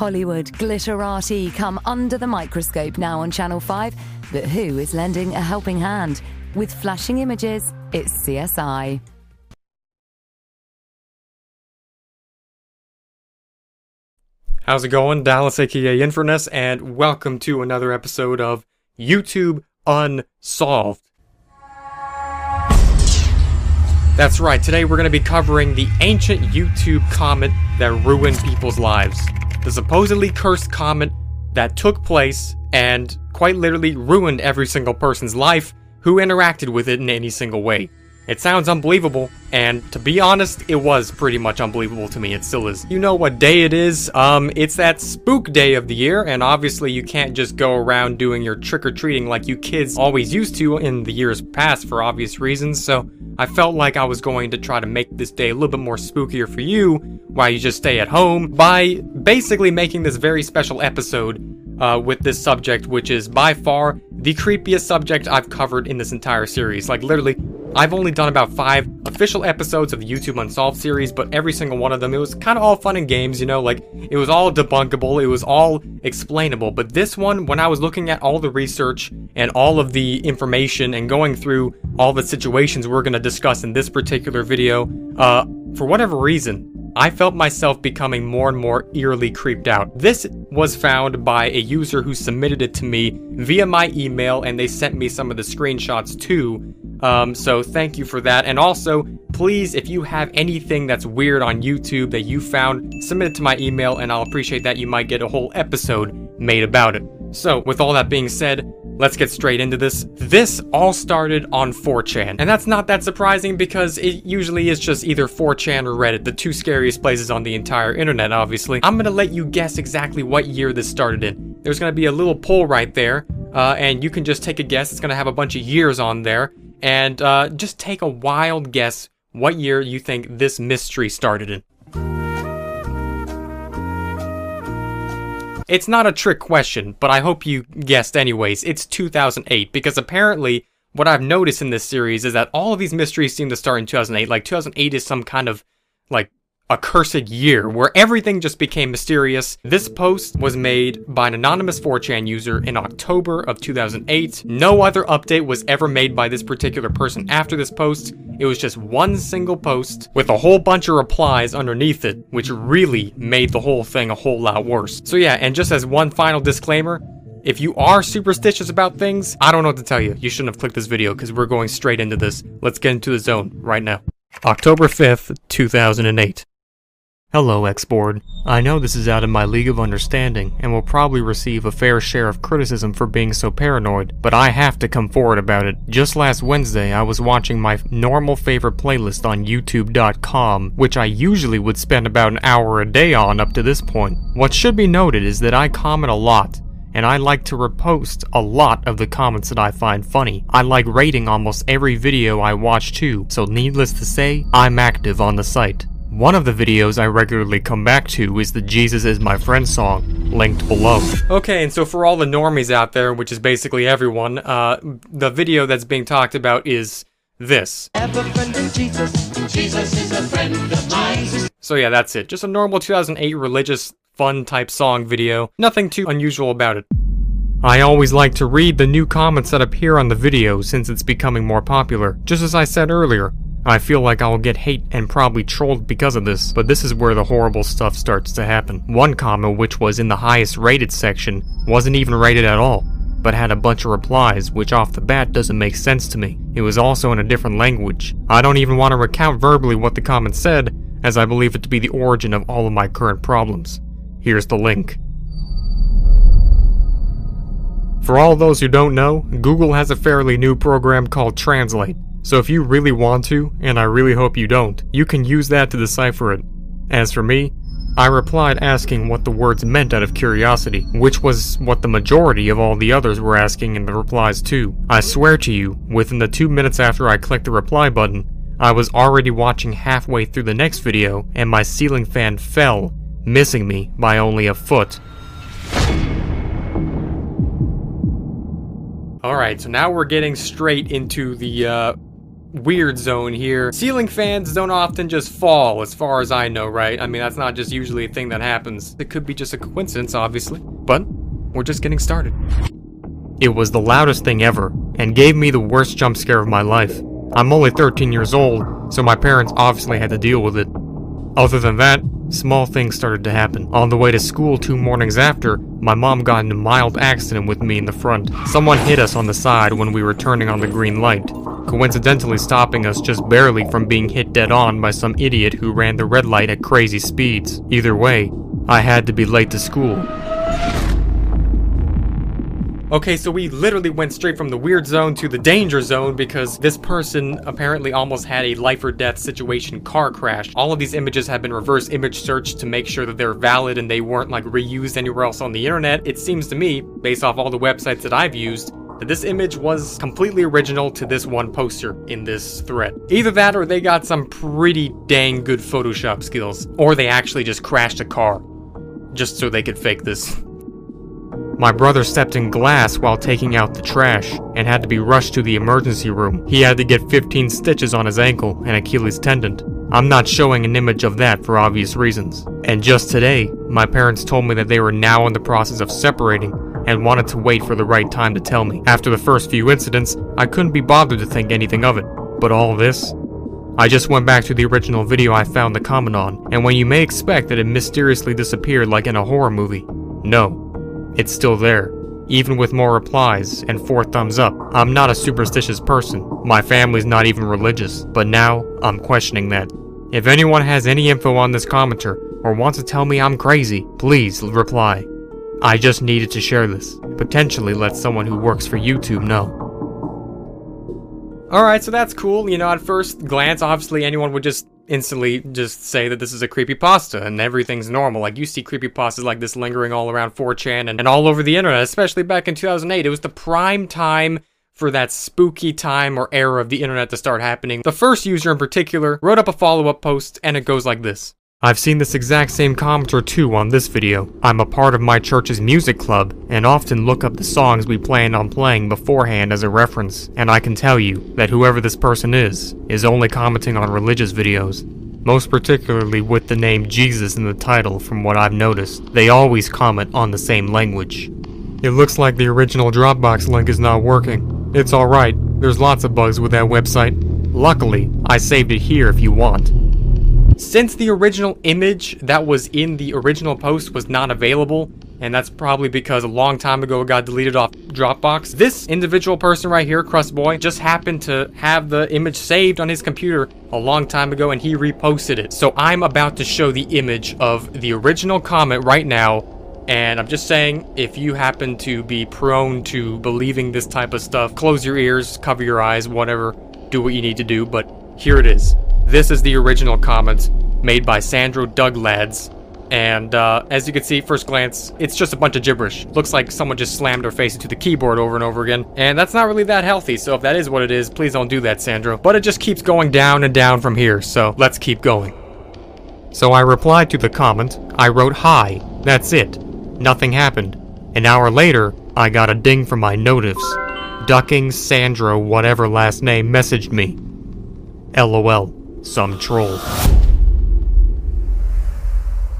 Hollywood glitterati come under the microscope now on Channel 5, but who is lending a helping hand? With flashing images, it's CSI. How's it going? Dallas, aka Infernus, and welcome to another episode of YouTube Unsolved. That's right, today we're going to be covering the ancient YouTube comet that ruined people's lives. The supposedly cursed comet that took place and quite literally ruined every single person's life who interacted with it in any single way. It sounds unbelievable, and to be honest, it was pretty much unbelievable to me. It still is. You know what day it is? Um, it's that spook day of the year, and obviously you can't just go around doing your trick-or-treating like you kids always used to in the years past for obvious reasons, so I felt like I was going to try to make this day a little bit more spookier for you while you just stay at home by basically making this very special episode uh, with this subject, which is by far the creepiest subject I've covered in this entire series. Like, literally, I've only done about five official episodes of the YouTube Unsolved series, but every single one of them, it was kind of all fun and games, you know, like, it was all debunkable, it was all explainable. But this one, when I was looking at all the research and all of the information and going through all the situations we're going to discuss in this particular video, uh, for whatever reason, I felt myself becoming more and more eerily creeped out. This was found by a user who submitted it to me via my email, and they sent me some of the screenshots too. Um, so thank you for that. And also, please, if you have anything that's weird on YouTube that you found, submit it to my email, and I'll appreciate that. You might get a whole episode made about it. So, with all that being said, let's get straight into this. This all started on 4chan, and that's not that surprising because it usually is just either 4chan or Reddit, the two scariest places on the entire internet, obviously. I'm gonna let you guess exactly what year this started in. There's gonna be a little poll right there, uh, and you can just take a guess. It's gonna have a bunch of years on there, and uh, just take a wild guess what year you think this mystery started in. It's not a trick question, but I hope you guessed anyways. It's 2008, because apparently what I've noticed in this series is that all of these mysteries seem to start in 2008. Like, 2008 is some kind of, like, accursed year where everything just became mysterious. This post was made by an anonymous 4chan user in October of 2008. No other update was ever made by this particular person after this post. It was just one single post with a whole bunch of replies underneath it, which really made the whole thing a whole lot worse. So yeah, and just as one final disclaimer, if you are superstitious about things, I don't know what to tell you. You shouldn't have clicked this video because we're going straight into this. Let's get into the zone right now. October 5th, 2008. Hello, X-Board. I know this is out of my league of understanding, and will probably receive a fair share of criticism for being so paranoid, but I have to come forward about it. Just last Wednesday, I was watching my normal favorite playlist on YouTube.com, which I usually would spend about an hour a day on up to this point. What should be noted is that I comment a lot, and I like to repost a lot of the comments that I find funny. I like rating almost every video I watch too, so needless to say, I'm active on the site. One of the videos I regularly come back to is the Jesus is my friend song, linked below. Okay, and so for all the normies out there, which is basically everyone, uh, the video that's being talked about is this. So yeah, that's it. Just a normal 2008 religious fun type song video. Nothing too unusual about it. I always like to read the new comments that appear on the video since it's becoming more popular. Just as I said earlier, I feel like I'll get hate and probably trolled because of this, but this is where the horrible stuff starts to happen. One comment, which was in the highest rated section, wasn't even rated at all, but had a bunch of replies, which off the bat doesn't make sense to me. It was also in a different language. I don't even want to recount verbally what the comment said, as I believe it to be the origin of all of my current problems. Here's the link. For all those who don't know, Google has a fairly new program called Translate. So if you really want to, and I really hope you don't, you can use that to decipher it. As for me, I replied asking what the words meant out of curiosity, which was what the majority of all the others were asking in the replies too. I swear to you, within the two minutes after I clicked the reply button, I was already watching halfway through the next video and my ceiling fan fell, missing me by only a foot. Alright, so now we're getting straight into the, uh, weird zone here. Ceiling fans don't often just fall, as far as I know, right? I mean, that's not just usually a thing that happens. It could be just a coincidence, obviously. But we're just getting started. It was the loudest thing ever, and gave me the worst jump scare of my life. I'm only 13 years old, so my parents obviously had to deal with it. Other than that, small things started to happen. On the way to school two mornings after, my mom got in a mild accident with me in the front. Someone hit us on the side when we were turning on the green light, coincidentally stopping us just barely from being hit dead on by some idiot who ran the red light at crazy speeds. Either way, I had to be late to school. Okay, so we literally went straight from the weird zone to the danger zone because this person apparently almost had a life or death situation car crash. All of these images have been reverse image searched to make sure that they're valid and they weren't like reused anywhere else on the internet. It seems to me, based off all the websites that I've used, that this image was completely original to this one poster in this thread. Either that or they got some pretty dang good Photoshop skills, or they actually just crashed a car just so they could fake this. My brother stepped in glass while taking out the trash and had to be rushed to the emergency room. He had to get 15 stitches on his ankle and Achilles tendon. I'm not showing an image of that for obvious reasons. And just today, my parents told me that they were now in the process of separating and wanted to wait for the right time to tell me. After the first few incidents, I couldn't be bothered to think anything of it. But all this? I just went back to the original video I found the comment on, and when you may expect that it mysteriously disappeared like in a horror movie, no, it's still there, even with more replies and four thumbs up. I'm not a superstitious person. My family's not even religious, but now I'm questioning that. If anyone has any info on this commenter or wants to tell me I'm crazy, please reply. I just needed to share this. Potentially let someone who works for YouTube know. Alright, so that's cool. You know, at first glance, obviously anyone would just instantly just say that this is a creepy pasta and everything's normal. Like you see creepy pastas like this lingering all around 4chan and, and all over the internet, especially back in 2008. It was the prime time for that spooky time or era of the internet to start happening. The first user in particular wrote up a follow-up post and it goes like this. I've seen this exact same commenter too on this video. I'm a part of my church's music club, and often look up the songs we plan on playing beforehand as a reference, and I can tell you that whoever this person is, is only commenting on religious videos. Most particularly with the name Jesus in the title from what I've noticed, they always comment on the same language. It looks like the original Dropbox link is not working. It's alright, there's lots of bugs with that website. Luckily, I saved it here if you want. Since the original image that was in the original post was not available, and that's probably because a long time ago it got deleted off Dropbox, this individual person right here, Crust Boy, just happened to have the image saved on his computer a long time ago and he reposted it. So I'm about to show the image of the original comment right now and I'm just saying, if you happen to be prone to believing this type of stuff, close your ears, cover your eyes, whatever, do what you need to do, but here it is. This is the original comment made by Sandro Douglads. And uh, as you can see, first glance, it's just a bunch of gibberish. Looks like someone just slammed their face into the keyboard over and over again. And that's not really that healthy, so if that is what it is, please don't do that, Sandro. But it just keeps going down and down from here, so let's keep going. So I replied to the comment, I wrote hi, that's it. Nothing happened. An hour later, I got a ding from my notifs. Ducking Sandro whatever last name messaged me. LOL some troll.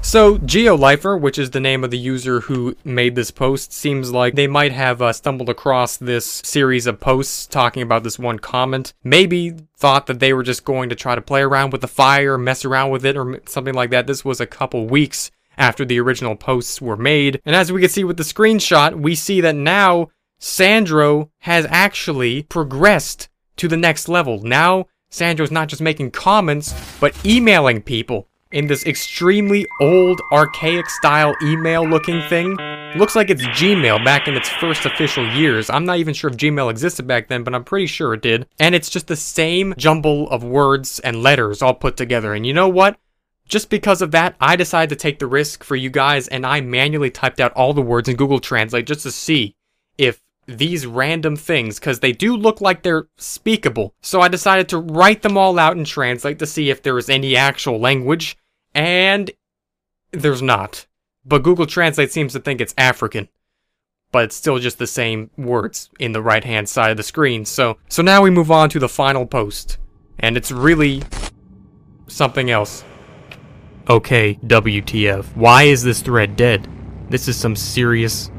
So, GeoLifer, which is the name of the user who made this post, seems like they might have uh, stumbled across this series of posts talking about this one comment. Maybe thought that they were just going to try to play around with the fire, mess around with it, or something like that. This was a couple weeks after the original posts were made. And as we can see with the screenshot, we see that now Sandro has actually progressed to the next level. Now Sandro's not just making comments, but emailing people in this extremely old, archaic style email looking thing. Looks like it's Gmail back in its first official years. I'm not even sure if Gmail existed back then, but I'm pretty sure it did. And it's just the same jumble of words and letters all put together. And you know what? Just because of that, I decided to take the risk for you guys and I manually typed out all the words in Google Translate just to see if these random things because they do look like they're speakable. So I decided to write them all out and translate to see if there was any actual language, and there's not. But Google Translate seems to think it's African. But it's still just the same words in the right hand side of the screen. So so now we move on to the final post. And it's really something else. Okay, WTF. Why is this thread dead? This is some serious.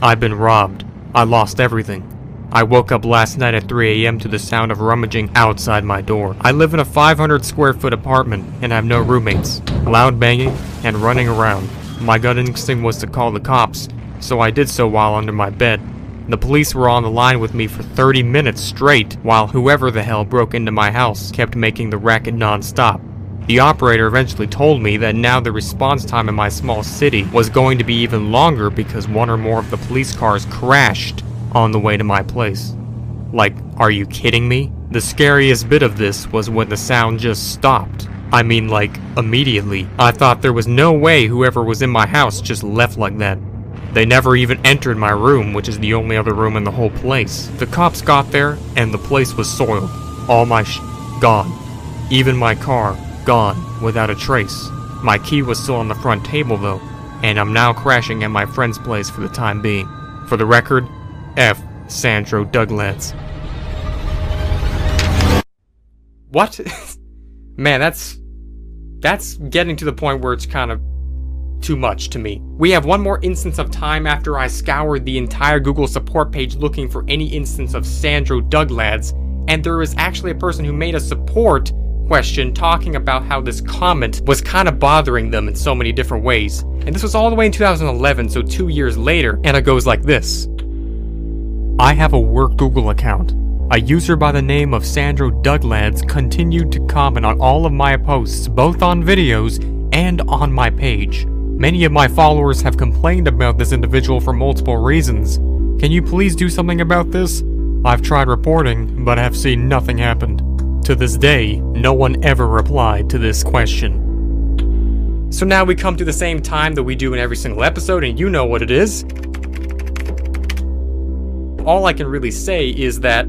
I've been robbed. I lost everything. I woke up last night at 3 a.m. to the sound of rummaging outside my door. I live in a 500 square foot apartment and have no roommates. Loud banging and running around. My gut instinct was to call the cops, so I did so while under my bed. The police were on the line with me for 30 minutes straight, while whoever the hell broke into my house kept making the racket non-stop. The operator eventually told me that now the response time in my small city was going to be even longer because one or more of the police cars crashed on the way to my place. Like, are you kidding me? The scariest bit of this was when the sound just stopped. I mean, like, immediately. I thought there was no way whoever was in my house just left like that. They never even entered my room, which is the only other room in the whole place. The cops got there, and the place was soiled. All my sh- gone. Even my car, gone, without a trace. My key was still on the front table though, and I'm now crashing at my friend's place for the time being. For the record, F. Sandro Douglas. What? Man, that's that's getting to the point where it's kind of too much to me. We have one more instance of time after I scoured the entire Google support page looking for any instance of Sandro Douglads, and there is actually a person who made a support question talking about how this comment was kind of bothering them in so many different ways. And this was all the way in 2011, so two years later, and it goes like this. I have a work Google account. A user by the name of Sandro Douglads continued to comment on all of my posts, both on videos and on my page. Many of my followers have complained about this individual for multiple reasons. Can you please do something about this? I've tried reporting, but have seen nothing happened. To this day, no one ever replied to this question. So now we come to the same time that we do in every single episode, and you know what it is all I can really say is that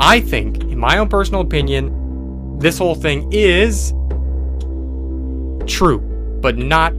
I think, in my own personal opinion, this whole thing is true, but not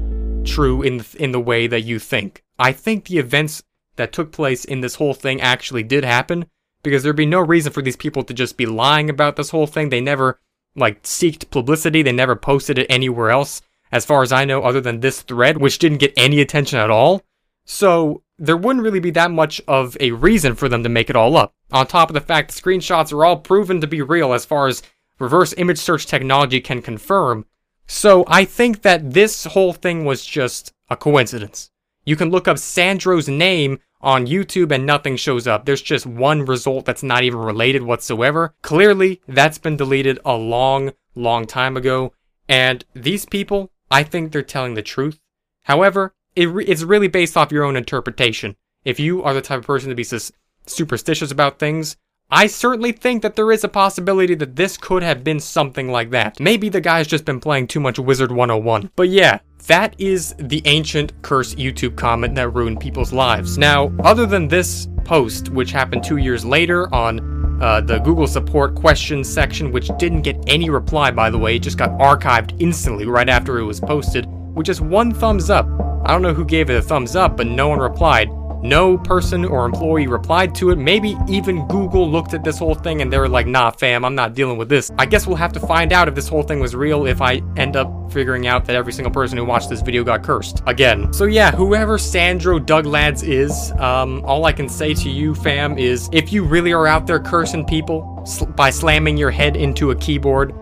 true in the, in the way that you think. I think the events that took place in this whole thing actually did happen because there'd be no reason for these people to just be lying about this whole thing. They never like seeked publicity. They never posted it anywhere else, as far as I know, other than this thread, which didn't get any attention at all. So there wouldn't really be that much of a reason for them to make it all up. On top of the fact the screenshots are all proven to be real as far as reverse image search technology can confirm. So I think that this whole thing was just a coincidence. You can look up Sandro's name on YouTube and nothing shows up. There's just one result that's not even related whatsoever. Clearly, that's been deleted a long, long time ago. And these people, I think they're telling the truth. However, it re- it's really based off your own interpretation. If you are the type of person to be sus- superstitious about things, I certainly think that there is a possibility that this could have been something like that. Maybe the guy's just been playing too much Wizard 101. But yeah, that is the ancient curse YouTube comment that ruined people's lives. Now, other than this post, which happened two years later on uh, the Google support questions section, which didn't get any reply, by the way, it just got archived instantly right after it was posted, with just one thumbs up. I don't know who gave it a thumbs up, but no one replied. No person or employee replied to it. Maybe even Google looked at this whole thing and they were like, nah, fam, I'm not dealing with this. I guess we'll have to find out if this whole thing was real if I end up figuring out that every single person who watched this video got cursed. Again. So yeah, whoever Sandro Douglads is, um, all I can say to you, fam, is if you really are out there cursing people sl by slamming your head into a keyboard,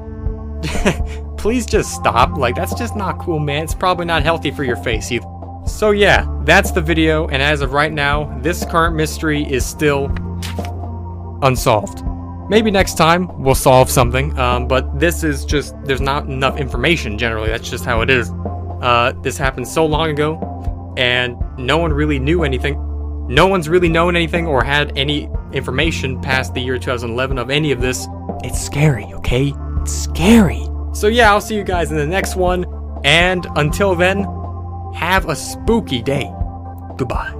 please just stop. Like, that's just not cool, man. It's probably not healthy for your face either. So yeah, that's the video, and as of right now, this current mystery is still unsolved. Maybe next time we'll solve something, um, but this is just, there's not enough information generally, that's just how it is. Uh, this happened so long ago, and no one really knew anything. No one's really known anything or had any information past the year 2011 of any of this. It's scary, okay? It's scary. So yeah, I'll see you guys in the next one, and until then, have a spooky day. Goodbye.